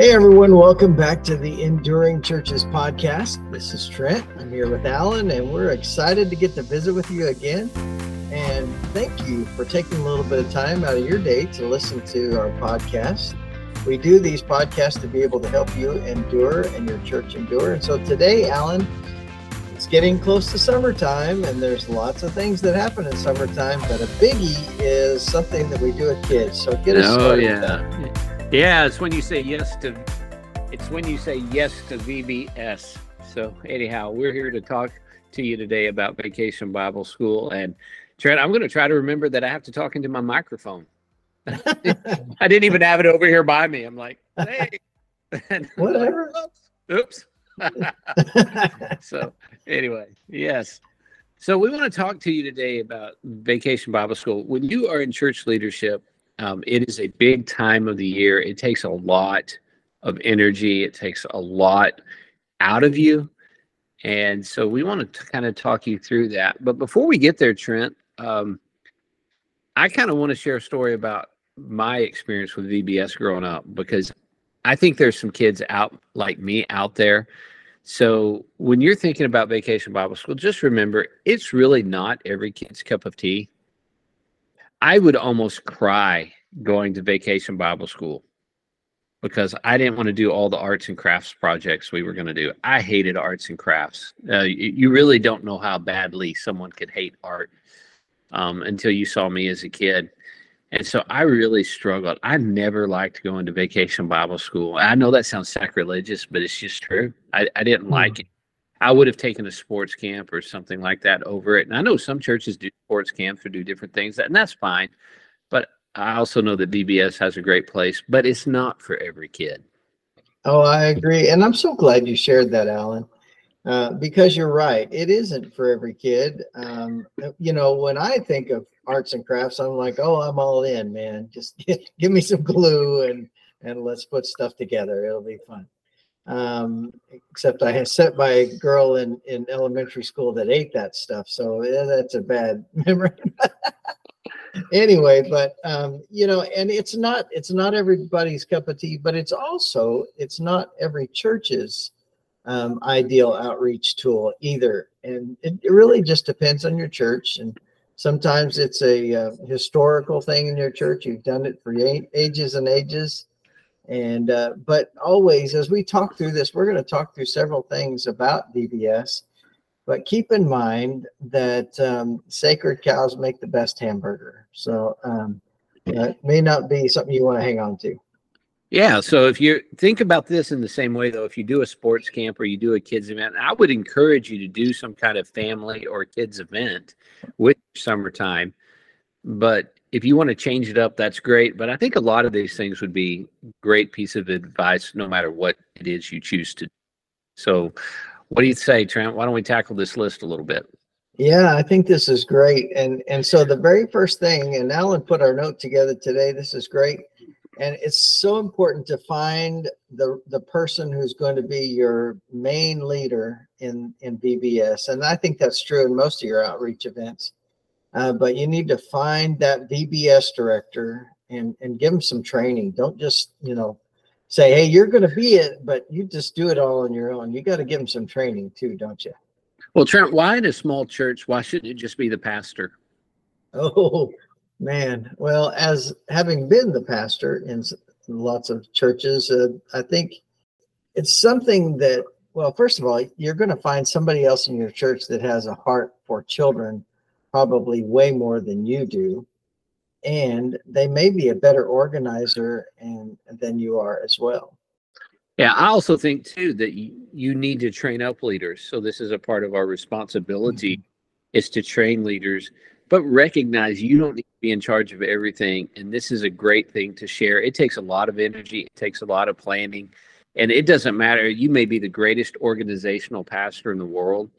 Hey everyone, welcome back to the Enduring Churches podcast. This is Trent. I'm here with Alan, and we're excited to get to visit with you again. And thank you for taking a little bit of time out of your day to listen to our podcast. We do these podcasts to be able to help you endure and your church endure. And so today, Alan, it's getting close to summertime, and there's lots of things that happen in summertime, but a biggie is something that we do with kids. So get us Oh started. yeah, yeah. It's when you say yes to. It's when you say yes to VBS. So anyhow, we're here to talk to you today about Vacation Bible School. And Trent, I'm going to try to remember that I have to talk into my microphone. I didn't even have it over here by me. I'm like, hey, And I'm like, Whatever. Oops. so anyway, yes. So we want to talk to you today about Vacation Bible School. When you are in church leadership, um, it is a big time of the year. It takes a lot of energy. It takes a lot out of you, and so we want to kind of talk you through that. But before we get there, Trent, um, I kind of want to share a story about my experience with VBS growing up because I think there's some kids out like me out there. So when you're thinking about Vacation Bible School, just remember it's really not every kid's cup of tea. I would almost cry going to Vacation Bible School because I didn't want to do all the arts and crafts projects we were going to do. I hated arts and crafts. Uh, you, you really don't know how badly someone could hate art um, until you saw me as a kid. And so I really struggled. I never liked going to vacation Bible school. I know that sounds sacrilegious, but it's just true. I, I didn't Hmm. like it. I would have taken a sports camp or something like that over it. And I know some churches do sports camps or do different things, and that's fine. But I also know that VBS has a great place, but it's not for every kid. Oh, I agree. And I'm so glad you shared that, Alan, uh, because you're right. It isn't for every kid. Um, you know, when I think of arts and crafts, I'm like, oh, I'm all in, man. Just give me some glue and, and let's put stuff together. It'll be fun. Um, except I by a girl in, in elementary school that ate that stuff. So yeah, that's a bad memory. anyway but um you know and it's not it's not everybody's cup of tea but it's also it's not every church's um, ideal outreach tool either and it, it really just depends on your church and sometimes it's a uh, historical thing in your church you've done it for ages and ages and uh, but always as we talk through this we're going to talk through several things about VBS but keep in mind that um, sacred cows make the best hamburger. So um, that may not be something you want to hang on to. Yeah. So if you think about this in the same way, though, if you do a sports camp or you do a kids event, I would encourage you to do some kind of family or kids event with summertime. But if you want to change it up, that's great. But I think a lot of these things would be great piece of advice, no matter what it is you choose to. do. So, what do you say, Trent? Why don't we tackle this list a little bit? Yeah, I think this is great. And and so the very first thing, and Alan put our note together today. This is great. And it's so important to find the the person who's going to be your main leader in in VBS. And I think that's true in most of your outreach events. Uh, but you need to find that VBS director and and give them some training. Don't just you know say, hey, you're going to be it, but you just do it all on your own. You got to give them some training too, don't you? Well, Trent, why in a small church? Why shouldn't it just be the pastor? Oh man. Well, as having been the pastor in lots of churches, uh, I think it's something that, well, first of all, you're going to find somebody else in your church that has a heart for children, probably way more than you do. And they may be a better organizer and than you are as well. Yeah, I also think too that you, you need to train up leaders. So this is a part of our responsibility mm-hmm. is to train leaders, but recognize you don't need to be in charge of everything. And this is a great thing to share. It takes a lot of energy, it takes a lot of planning, and it doesn't matter. You may be the greatest organizational pastor in the world,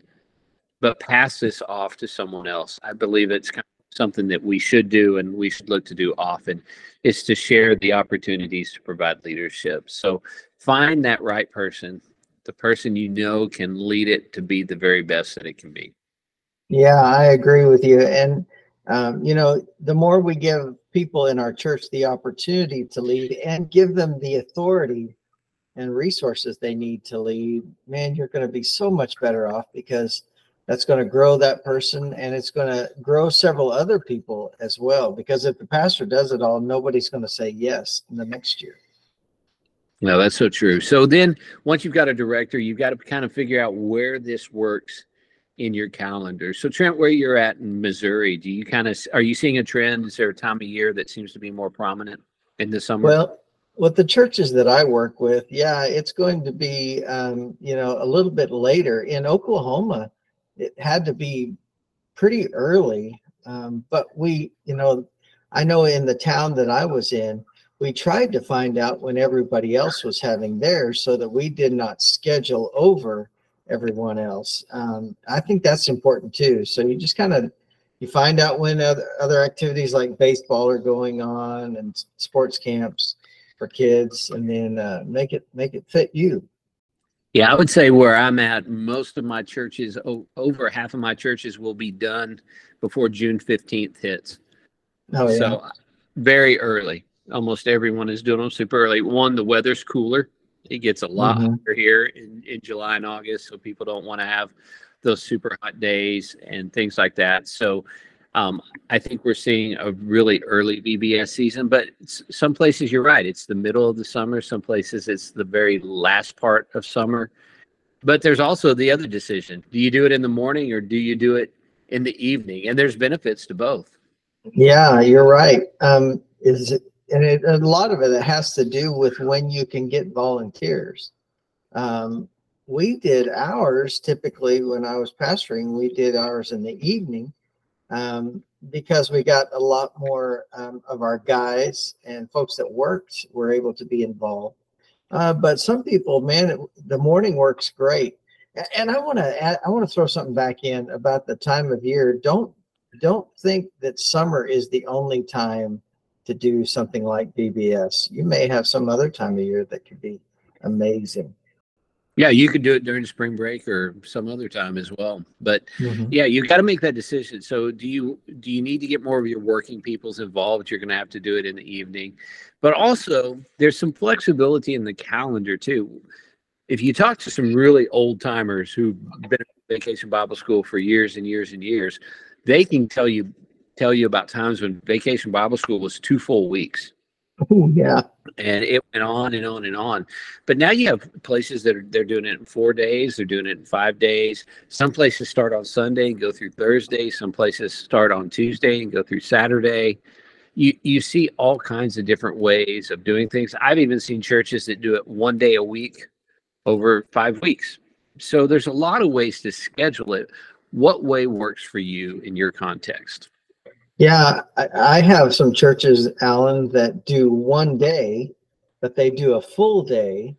but pass this off to someone else. I believe it's kind of something that we should do and we should look to do often is to share the opportunities to provide leadership. So find that right person, the person you know can lead it to be the very best that it can be. Yeah, I agree with you. And, um, you know, the more we give people in our church the opportunity to lead and give them the authority and resources they need to lead, man, you're going to be so much better off because that's going to grow that person and it's going to grow several other people as well. Because if the pastor does it all, nobody's going to say yes in the next year. No, that's so true. So then once you've got a director, you've got to kind of figure out where this works in your calendar. So Trent, where you're at in Missouri, do you kind of are you seeing a trend? Is there a time of year that seems to be more prominent in the summer? Well, with the churches that I work with, yeah, it's going to be um, you know a little bit later in Oklahoma. It had to be pretty early, um, but we, you know, I know in the town that I was in, we tried to find out when everybody else was having theirs so that we did not schedule over everyone else. Um, I think that's important too. So you just kind of you find out when other, other activities like baseball are going on and sports camps for kids, and then uh, make it make it fit you. Yeah, I would say where I'm at, most of my churches, over half of my churches, will be done before June 15th hits. Oh, yeah. So very early almost everyone is doing them super early. One, the weather's cooler. It gets a lot mm-hmm. hotter here in, in July and August, so people don't want to have those super hot days and things like that. So um, I think we're seeing a really early VBS season, but some places you're right. It's the middle of the summer. Some places it's the very last part of summer. But there's also the other decision. Do you do it in the morning or do you do it in the evening? And there's benefits to both. Yeah, you're right. Um, is it and it, a lot of it has to do with when you can get volunteers. Um, we did ours typically when I was pastoring, we did ours in the evening um, because we got a lot more um, of our guys and folks that worked were able to be involved. Uh, but some people, man, it, the morning works great. And I want to add I want to throw something back in about the time of year. Don't don't think that summer is the only time to do something like VBS. You may have some other time of year that could be amazing. Yeah, you could do it during spring break or some other time as well. But mm-hmm. yeah, you got to make that decision. So do you do you need to get more of your working peoples involved? You're going to have to do it in the evening. But also, there's some flexibility in the calendar too. If you talk to some really old timers who've been at vacation Bible school for years and years and years, they can tell you tell you about times when vacation Bible school was two full weeks. Oh yeah. And it went on and on and on. But now you have places that are they're doing it in four days, they're doing it in five days. Some places start on Sunday and go through Thursday. Some places start on Tuesday and go through Saturday. You you see all kinds of different ways of doing things. I've even seen churches that do it one day a week over five weeks. So there's a lot of ways to schedule it. What way works for you in your context? Yeah, I, have some churches, Alan, that do one day, but they do a full day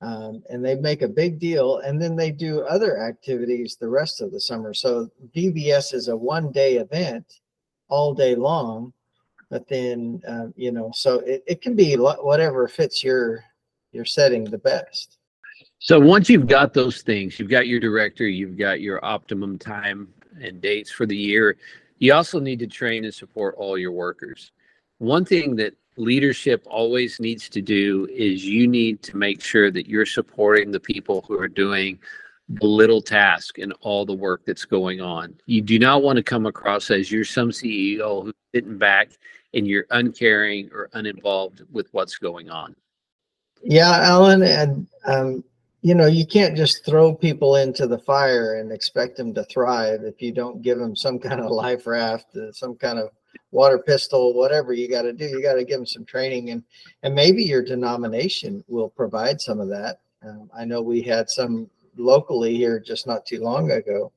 um, and they make a big deal and then they do other activities the rest of the summer. So VBS is a one day event all day long but then uh, you know so it, it can be whatever fits your your setting the best. So once you've got those things you've got your director you've got your optimum time and dates for the year you also need to train and support all your workers. One thing that leadership always needs to do is you need to make sure that you're supporting the people who are doing the little task and all the work that's going on. You do not want to come across as you're some CEO who's sitting back and you're uncaring or uninvolved with what's going on. Yeah, Alan, and um, you know, you can't just throw people into the fire and expect them to thrive if you don't give them some kind of life raft, uh, some kind of water pistol, whatever you got to do. You got to give them some training, and and maybe your denomination will provide some of that. Um, I know we had some locally here just not too long ago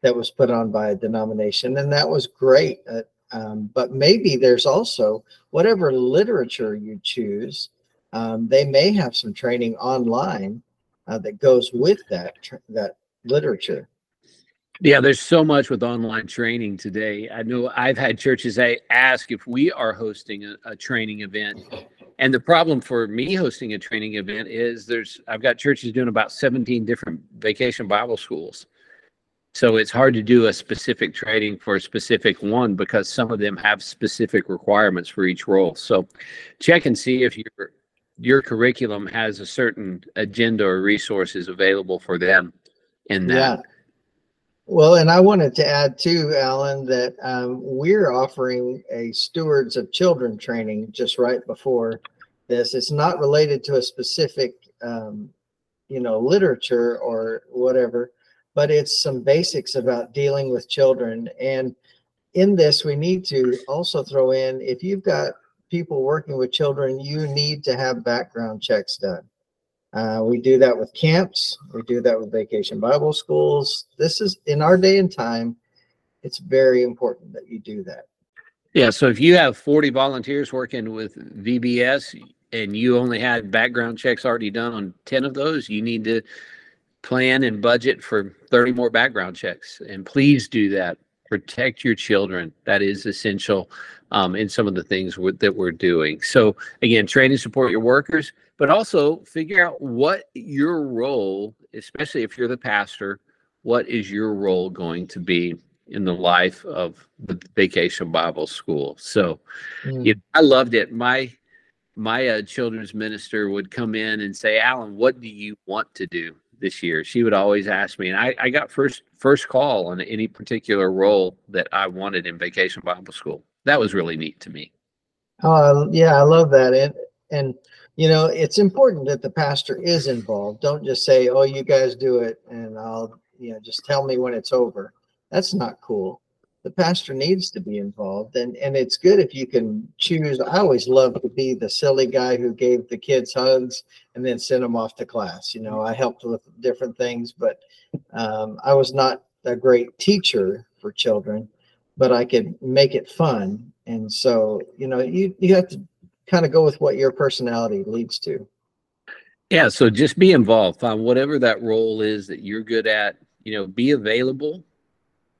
that was put on by a denomination, and that was great. Uh, um, but maybe there's also whatever literature you choose. Um, they may have some training online uh, that goes with that that literature. Yeah, there's so much with online training today. I know I've had churches I ask if we are hosting a, a training event. And the problem for me hosting a training event is there's I've got churches doing about 17 different vacation Bible schools. So it's hard to do a specific training for a specific one because some of them have specific requirements for each role. So check and see if you're your curriculum has a certain agenda or resources available for them in that. Yeah. Well, and I wanted to add too, Alan, that um, we're offering a stewards of children training just right before this. It's not related to a specific, um, you know, literature or whatever, but it's some basics about dealing with children. And in this, we need to also throw in if you've got people working with children, you need to have background checks done. Uh, we do that with camps. We do that with vacation Bible schools. This is in our day and time. It's very important that you do that. Yeah. So if you have 40 volunteers working with VBS and you only had background checks already done on 10 of those, you need to plan and budget for 30 more background checks. And please do that. Protect your children. That is essential um, in some of the things that we're doing. So again, train and support your workers, but also figure out what your role, especially if you're the pastor, what is your role going to be in the life of the Vacation Bible School? So mm. you know, I loved it. My my uh, children's minister would come in and say, "Alan, what do you want to do this year?" She would always ask me, and I, I got first first call on any particular role that I wanted in Vacation Bible School that was really neat to me. Oh, yeah, I love that. And, and, you know, it's important that the pastor is involved. Don't just say, oh, you guys do it and I'll, you know, just tell me when it's over. That's not cool. The pastor needs to be involved. And, and it's good if you can choose. I always love to be the silly guy who gave the kids hugs and then sent them off to class. You know, I helped with different things, but um, I was not a great teacher for children but I could make it fun. And so, you know, you, you have to kind of go with what your personality leads to. Yeah. So just be involved. Find whatever that role is that you're good at, you know, be available,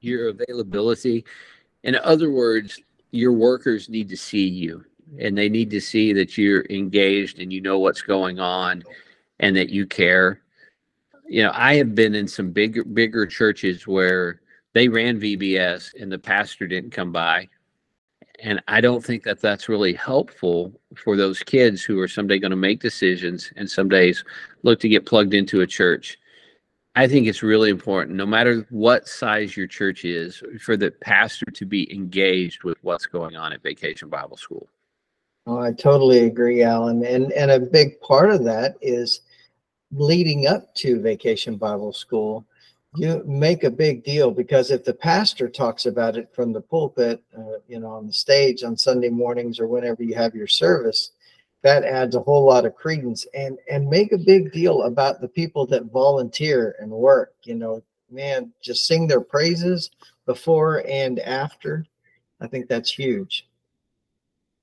your availability. In other words, your workers need to see you and they need to see that you're engaged and you know what's going on and that you care. You know, I have been in some bigger bigger churches where they ran VBS and the pastor didn't come by. And I don't think that that's really helpful for those kids who are someday going to make decisions and some days look to get plugged into a church. I think it's really important, no matter what size your church is, for the pastor to be engaged with what's going on at Vacation Bible School. Oh, I totally agree, Alan. And and a big part of that is leading up to Vacation Bible School you make a big deal because if the pastor talks about it from the pulpit, uh, you know, on the stage on Sunday mornings or whenever you have your service, that adds a whole lot of credence. And and make a big deal about the people that volunteer and work. You know, man, just sing their praises before and after. I think that's huge.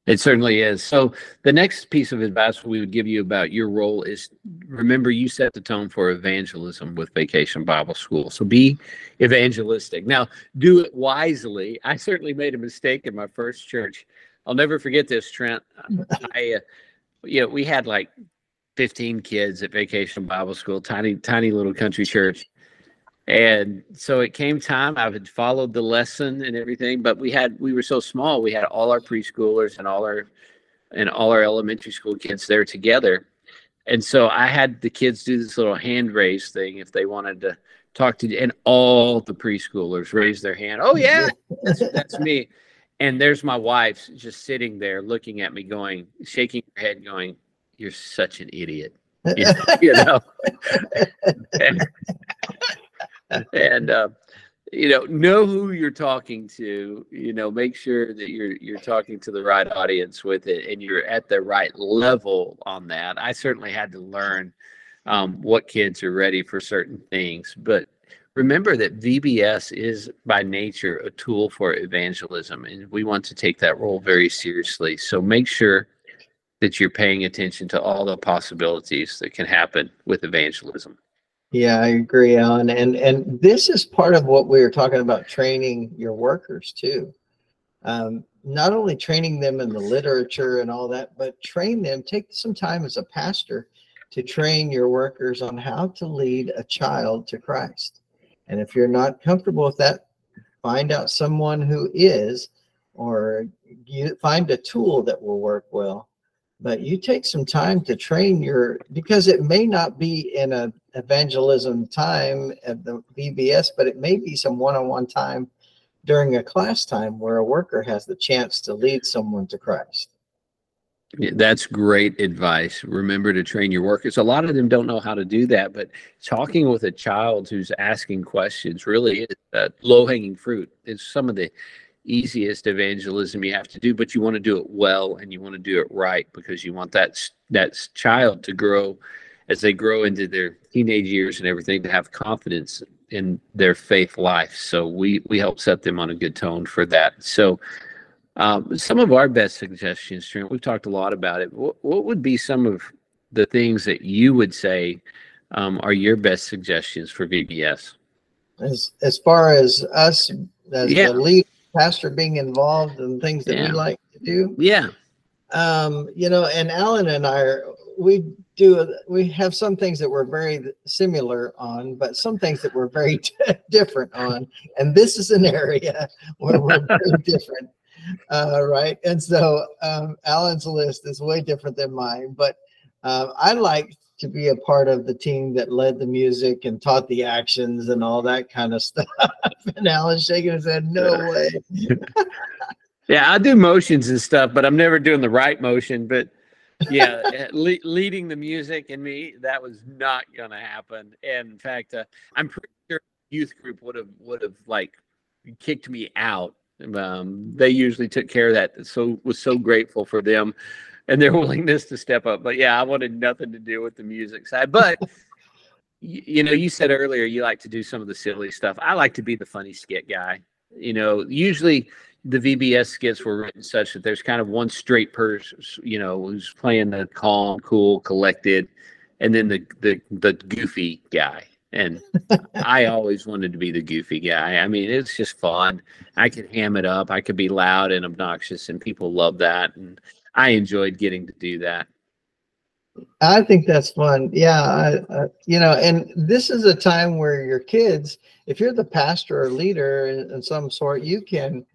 It certainly is. So the next piece of advice we would give you about your role is remember you set the tone for evangelism with Vacation Bible School. So be evangelistic. Now do it wisely. I certainly made a mistake in my first church. I'll never forget this, Trent. I, uh, you know, we had like 15 kids at Vacation Bible School, tiny, tiny little country church. And so it came time. I had followed the lesson and everything, but we had we were so small. We had all our preschoolers and all our and all our elementary school kids there together. And so I had the kids do this little hand raise thing if they wanted to talk to you. And all the preschoolers raised their hand. Oh yeah, that's, that's me. And there's my wife just sitting there looking at me, going, shaking her head, going, "You're such an idiot." you know. and uh, you know know who you're talking to you know make sure that you're you're talking to the right audience with it and you're at the right level on that i certainly had to learn um, what kids are ready for certain things but remember that vbs is by nature a tool for evangelism and we want to take that role very seriously so make sure that you're paying attention to all the possibilities that can happen with evangelism yeah, I agree, Alan. And and this is part of what we were talking about training your workers too. Um, not only training them in the literature and all that, but train them. Take some time as a pastor to train your workers on how to lead a child to Christ. And if you're not comfortable with that, find out someone who is, or you find a tool that will work well. but you take some time to train your because it may not be in a evangelism time at the VBS, but it may be some one-on-one time during a class time where a worker has the chance to lead someone to Christ. Yeah, that's great advice. Remember to train your workers. A lot of them don't know how to do that, but talking with a child who's asking questions really is low hanging fruit. It's some of the easiest evangelism you have to do, but you want to do it well and you want to do it right because you want that that child to grow as they grow into their teenage years and everything to have confidence in their faith life. So we we help set them on a good tone for that. So um, some of our best suggestions, Trent, we've talked a lot about it. What, what would be some of the things that you would say um, are your best suggestions for VBS? As as far as us as yeah. the lead pastor being involved and things that yeah. we like to do. Yeah. Um, you know, and Alan and I are we do we have some things that we're very similar on, but some things that we're very different on. And this is an area where we're very different. Uh, right. And so um, Alan's list is way different than mine, but uh, I like to be a part of the team that led the music and taught the actions and all that kind of stuff. and Alan's shaking his head, no way. yeah, I do motions and stuff, but I'm never doing the right motion. But yeah, le- leading the music and me, that was not going to happen. And in fact, uh, I'm pretty sure youth group would have would have like kicked me out. Um, they usually took care of that. So was so grateful for them and their willingness to step up. But yeah, I wanted nothing to do with the music side. But you, you know, you said earlier you like to do some of the silly stuff. I like to be the funny skit guy. You know, usually the VBS skits were written such that there's kind of one straight person, you know, who's playing the calm, cool, collected, and then the the the goofy guy. And I always wanted to be the goofy guy. I mean, it's just fun. I could ham it up. I could be loud and obnoxious, and people love that. And I enjoyed getting to do that. I think that's fun. Yeah, I, uh, you know, and this is a time where your kids, if you're the pastor or leader in, in some sort, you can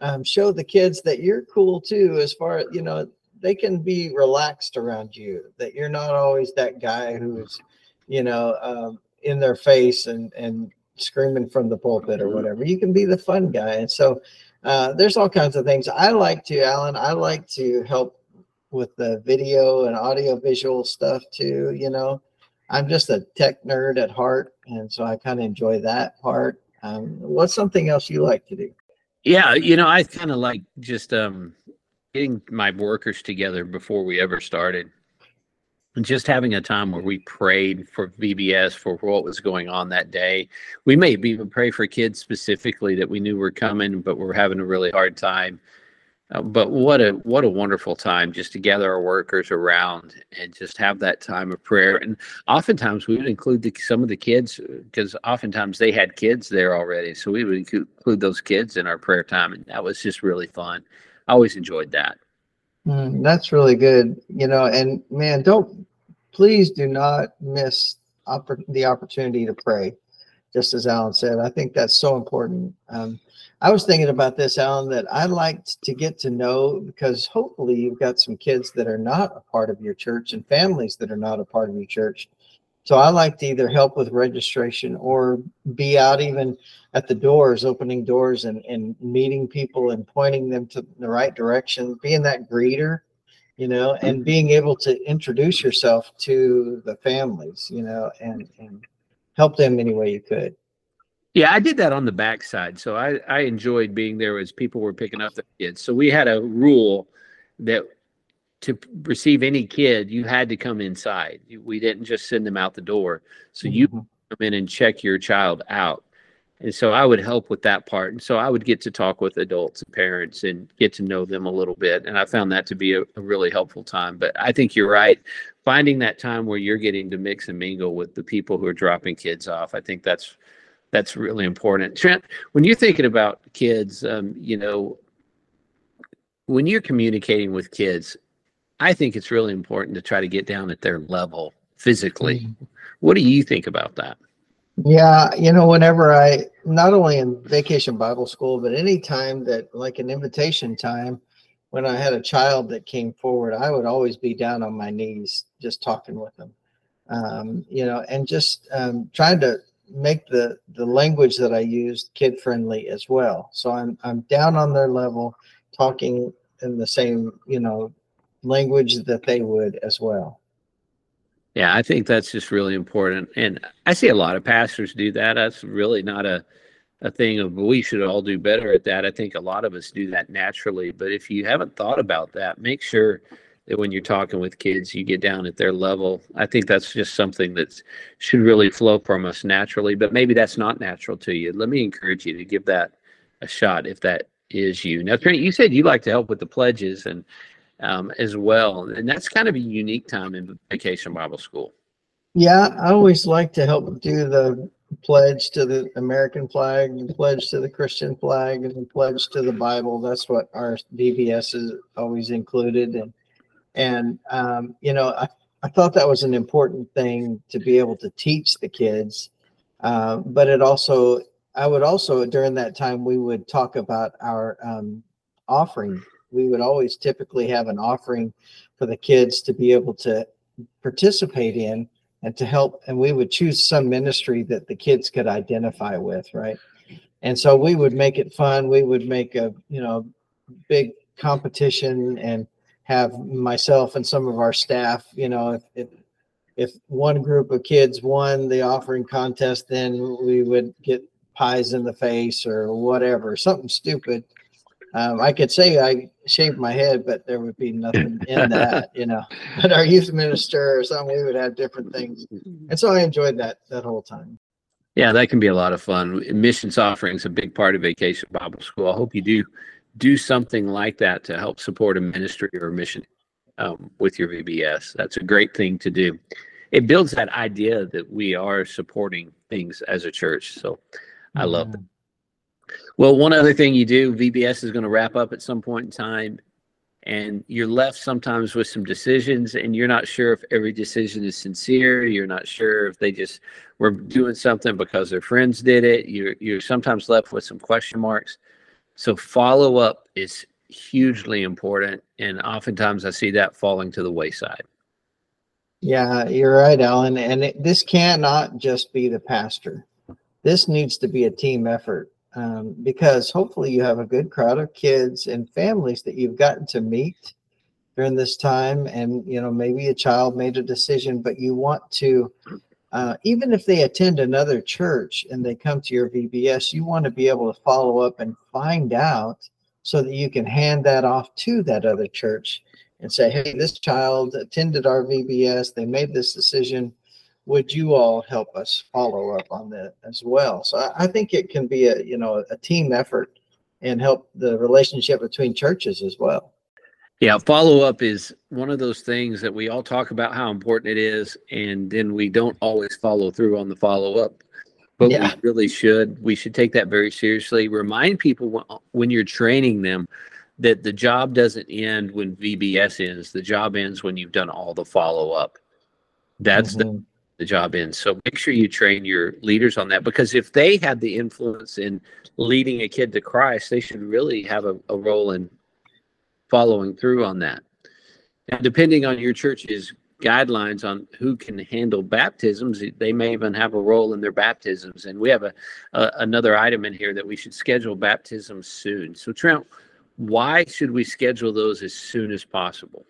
um, show the kids that you're cool too. As far as you know, they can be relaxed around you. That you're not always that guy who's, you know, um, in their face and and screaming from the pulpit or whatever. You can be the fun guy, and so uh, there's all kinds of things. I like to, Alan, I like to help with the video and audio visual stuff too. You know, I'm just a tech nerd at heart. And so I kind of enjoy that part. Um, what's something else you like to do? Yeah, you know, I kind of like just um, getting my workers together before we ever started and just having a time where we prayed for VBS for what was going on that day. We may even pray for kids specifically that we knew were coming, but we're having a really hard time. Uh, but what a what a wonderful time just to gather our workers around and just have that time of prayer. And oftentimes we would include the, some of the kids because oftentimes they had kids there already, so we would include those kids in our prayer time, and that was just really fun. I always enjoyed that. Mm, that's really good. You know, and man, don't please do not miss oppor- the opportunity to pray. Just as Alan said, I think that's so important. Um, I was thinking about this, Alan, that I like to get to know because hopefully you've got some kids that are not a part of your church and families that are not a part of your church. So I like to either help with registration or be out even at the doors, opening doors and, and meeting people and pointing them to the right direction, being that greeter, you know, and mm-hmm. being able to introduce yourself to the families, you know, and, and help them any way you could. Yeah, I did that on the backside. So I, I enjoyed being there as people were picking up the kids. So we had a rule that to receive any kid, you had to come inside. We didn't just send them out the door. So you mm-hmm. come in and check your child out. And so I would help with that part. And so I would get to talk with adults and parents and get to know them a little bit. And I found that to be a, a really helpful time. But I think you're right. Finding that time where you're getting to mix and mingle with the people who are dropping kids off, I think that's that's really important. Trent, when you're thinking about kids, um, you know, when you're communicating with kids, I think it's really important to try to get down at their level physically. Mm-hmm. What do you think about that? Yeah, you know, whenever I not only in vacation Bible school, but any time that like an invitation time, when I had a child that came forward, I would always be down on my knees just talking with them, um, you know, and just um, trying to make the the language that I used kid friendly as well. So I'm I'm down on their level, talking in the same you know language that they would as well. Yeah, I think that's just really important, and I see a lot of pastors do that. That's really not a a thing of we should all do better at that. I think a lot of us do that naturally, but if you haven't thought about that, make sure that when you're talking with kids, you get down at their level. I think that's just something that should really flow from us naturally, but maybe that's not natural to you. Let me encourage you to give that a shot if that is you. Now, Trent, you said you like to help with the pledges and um, as well, and that's kind of a unique time in Vacation Bible School. Yeah, I always like to help do the pledge to the American flag, and pledge to the Christian flag, and pledge to the Bible. That's what our VBS is always included, and and um, you know, I, I thought that was an important thing to be able to teach the kids, uh, but it also I would also during that time we would talk about our um, offering. We would always typically have an offering for the kids to be able to participate in and to help and we would choose some ministry that the kids could identify with right? And so we would make it fun we would make a you know big competition and have myself and some of our staff you know if, if if one group of kids won the offering contest then we would get pies in the face or whatever something stupid um, I could say I shaved my head, but there would be nothing in that, you know. But our youth minister or something, we would have different things, and so I enjoyed that that whole time. Yeah, that can be a lot of fun. Missions offering is a big part of Vacation Bible School. I hope you do do something like that to help support a ministry or a mission um, with your VBS. That's a great thing to do. It builds that idea that we are supporting things as a church. So I love that. Well, one other thing you do, VBS is going to wrap up at some point in time, and you're left sometimes with some decisions, and you're not sure if every decision is sincere. You're not sure if they just were doing something because their friends did it. You're you're sometimes left with some question marks. So follow up is hugely important, and oftentimes I see that falling to the wayside. Yeah, you're right, Alan. And it, this cannot just be the pastor. This needs to be a team effort um, because hopefully you have a good crowd of kids and families that you've gotten to meet during this time. And you know maybe a child made a decision but you want to uh, even if they attend another church and they come to your vbs you want to be able to follow up and find out so that you can hand that off to that other church and say hey this child attended our vbs they made this decision would you all help us follow up on that as well? So I, I think it can be a you know a team effort and help the relationship between churches as well. Yeah, follow up is one of those things that we all talk about how important it is, and then we don't always follow through on the follow up. But yeah. we really should. We should take that very seriously. Remind people when, you're training them that the job doesn't end when VBS ends. The job ends when you've done all the follow up. That's mm-hmm. the the job in. So make sure you train your leaders on that because if they have the influence in leading a kid to Christ, they should really have a, a role in following through on that. Depending on your church's guidelines on who can handle baptisms, they may even have a role in their baptisms. And we have a, a another item in here that we should schedule baptisms soon. So Trent, why should we schedule those as soon as possible?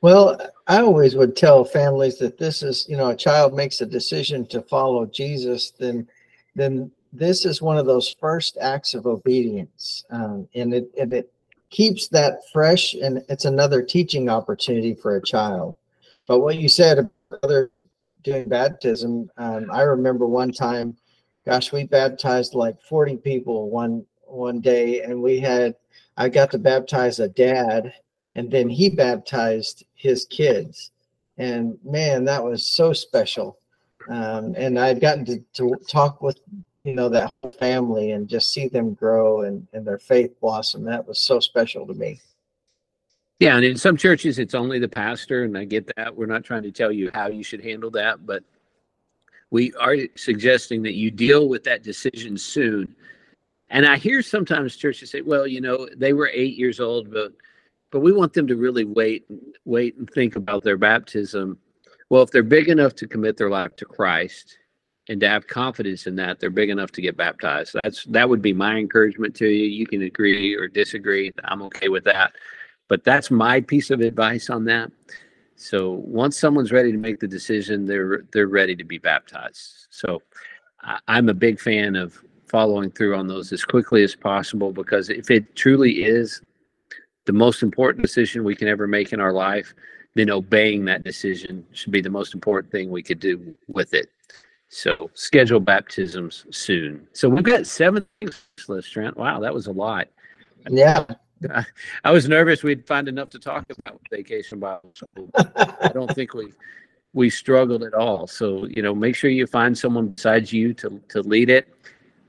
Well, I always would tell families that this is, you know, a child makes a decision to follow Jesus, then, then this is one of those first acts of obedience, um, and it and it keeps that fresh, and it's another teaching opportunity for a child. But what you said about other doing baptism, um, I remember one time, gosh, we baptized like forty people one one day, and we had I got to baptize a dad and then he baptized his kids. And man that was so special. Um, and i'd gotten to, to talk with you know that whole family and just see them grow and, and their faith blossom. That was so special to me. Yeah and in some churches it's only the pastor and i get that. We're not trying to tell you how you should handle that but we are suggesting that you deal with that decision soon. And i hear sometimes churches say well you know they were eight years old but but we want them to really wait, wait and think about their baptism. Well, if they're big enough to commit their life to Christ and to have confidence in that, they're big enough to get baptized. That's that would be my encouragement to you. You can agree or disagree. I'm okay with that, but that's my piece of advice on that. So once someone's ready to make the decision, they're they're ready to be baptized. So I'm a big fan of following through on those as quickly as possible because if it truly is the most important decision we can ever make in our life, then obeying that decision should be the most important thing we could do with it. So schedule baptisms soon. So we've got seven things list, Trent. Wow, that was a lot. Yeah. I was nervous we'd find enough to talk about vacation Bible school. I don't think we we struggled at all. So you know, make sure you find someone besides you to to lead it.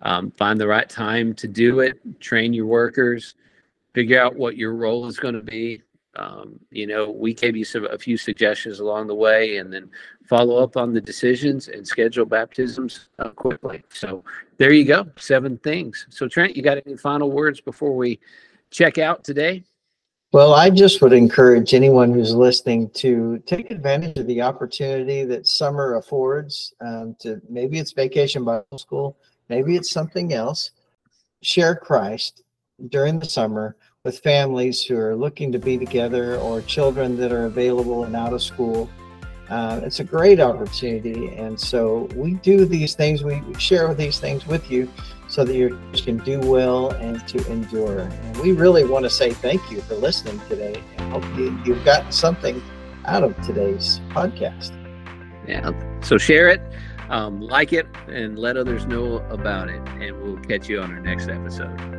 Um, find the right time to do it. Train your workers. Figure out what your role is going to be. Um, you know, we gave you some, a few suggestions along the way, and then follow up on the decisions and schedule baptisms uh, quickly. So there you go, seven things. So Trent, you got any final words before we check out today? Well, I just would encourage anyone who's listening to take advantage of the opportunity that summer affords. Um, to maybe it's Vacation Bible School, maybe it's something else. Share Christ during the summer with families who are looking to be together or children that are available and out of school. Uh, it's a great opportunity, and so we do these things. We share these things with you so that you can do well and to endure. And we really want to say thank you for listening today and hope you, you've gotten something out of today's podcast. Yeah. So share it, um, like it, and let others know about it. And we'll catch you on our next episode.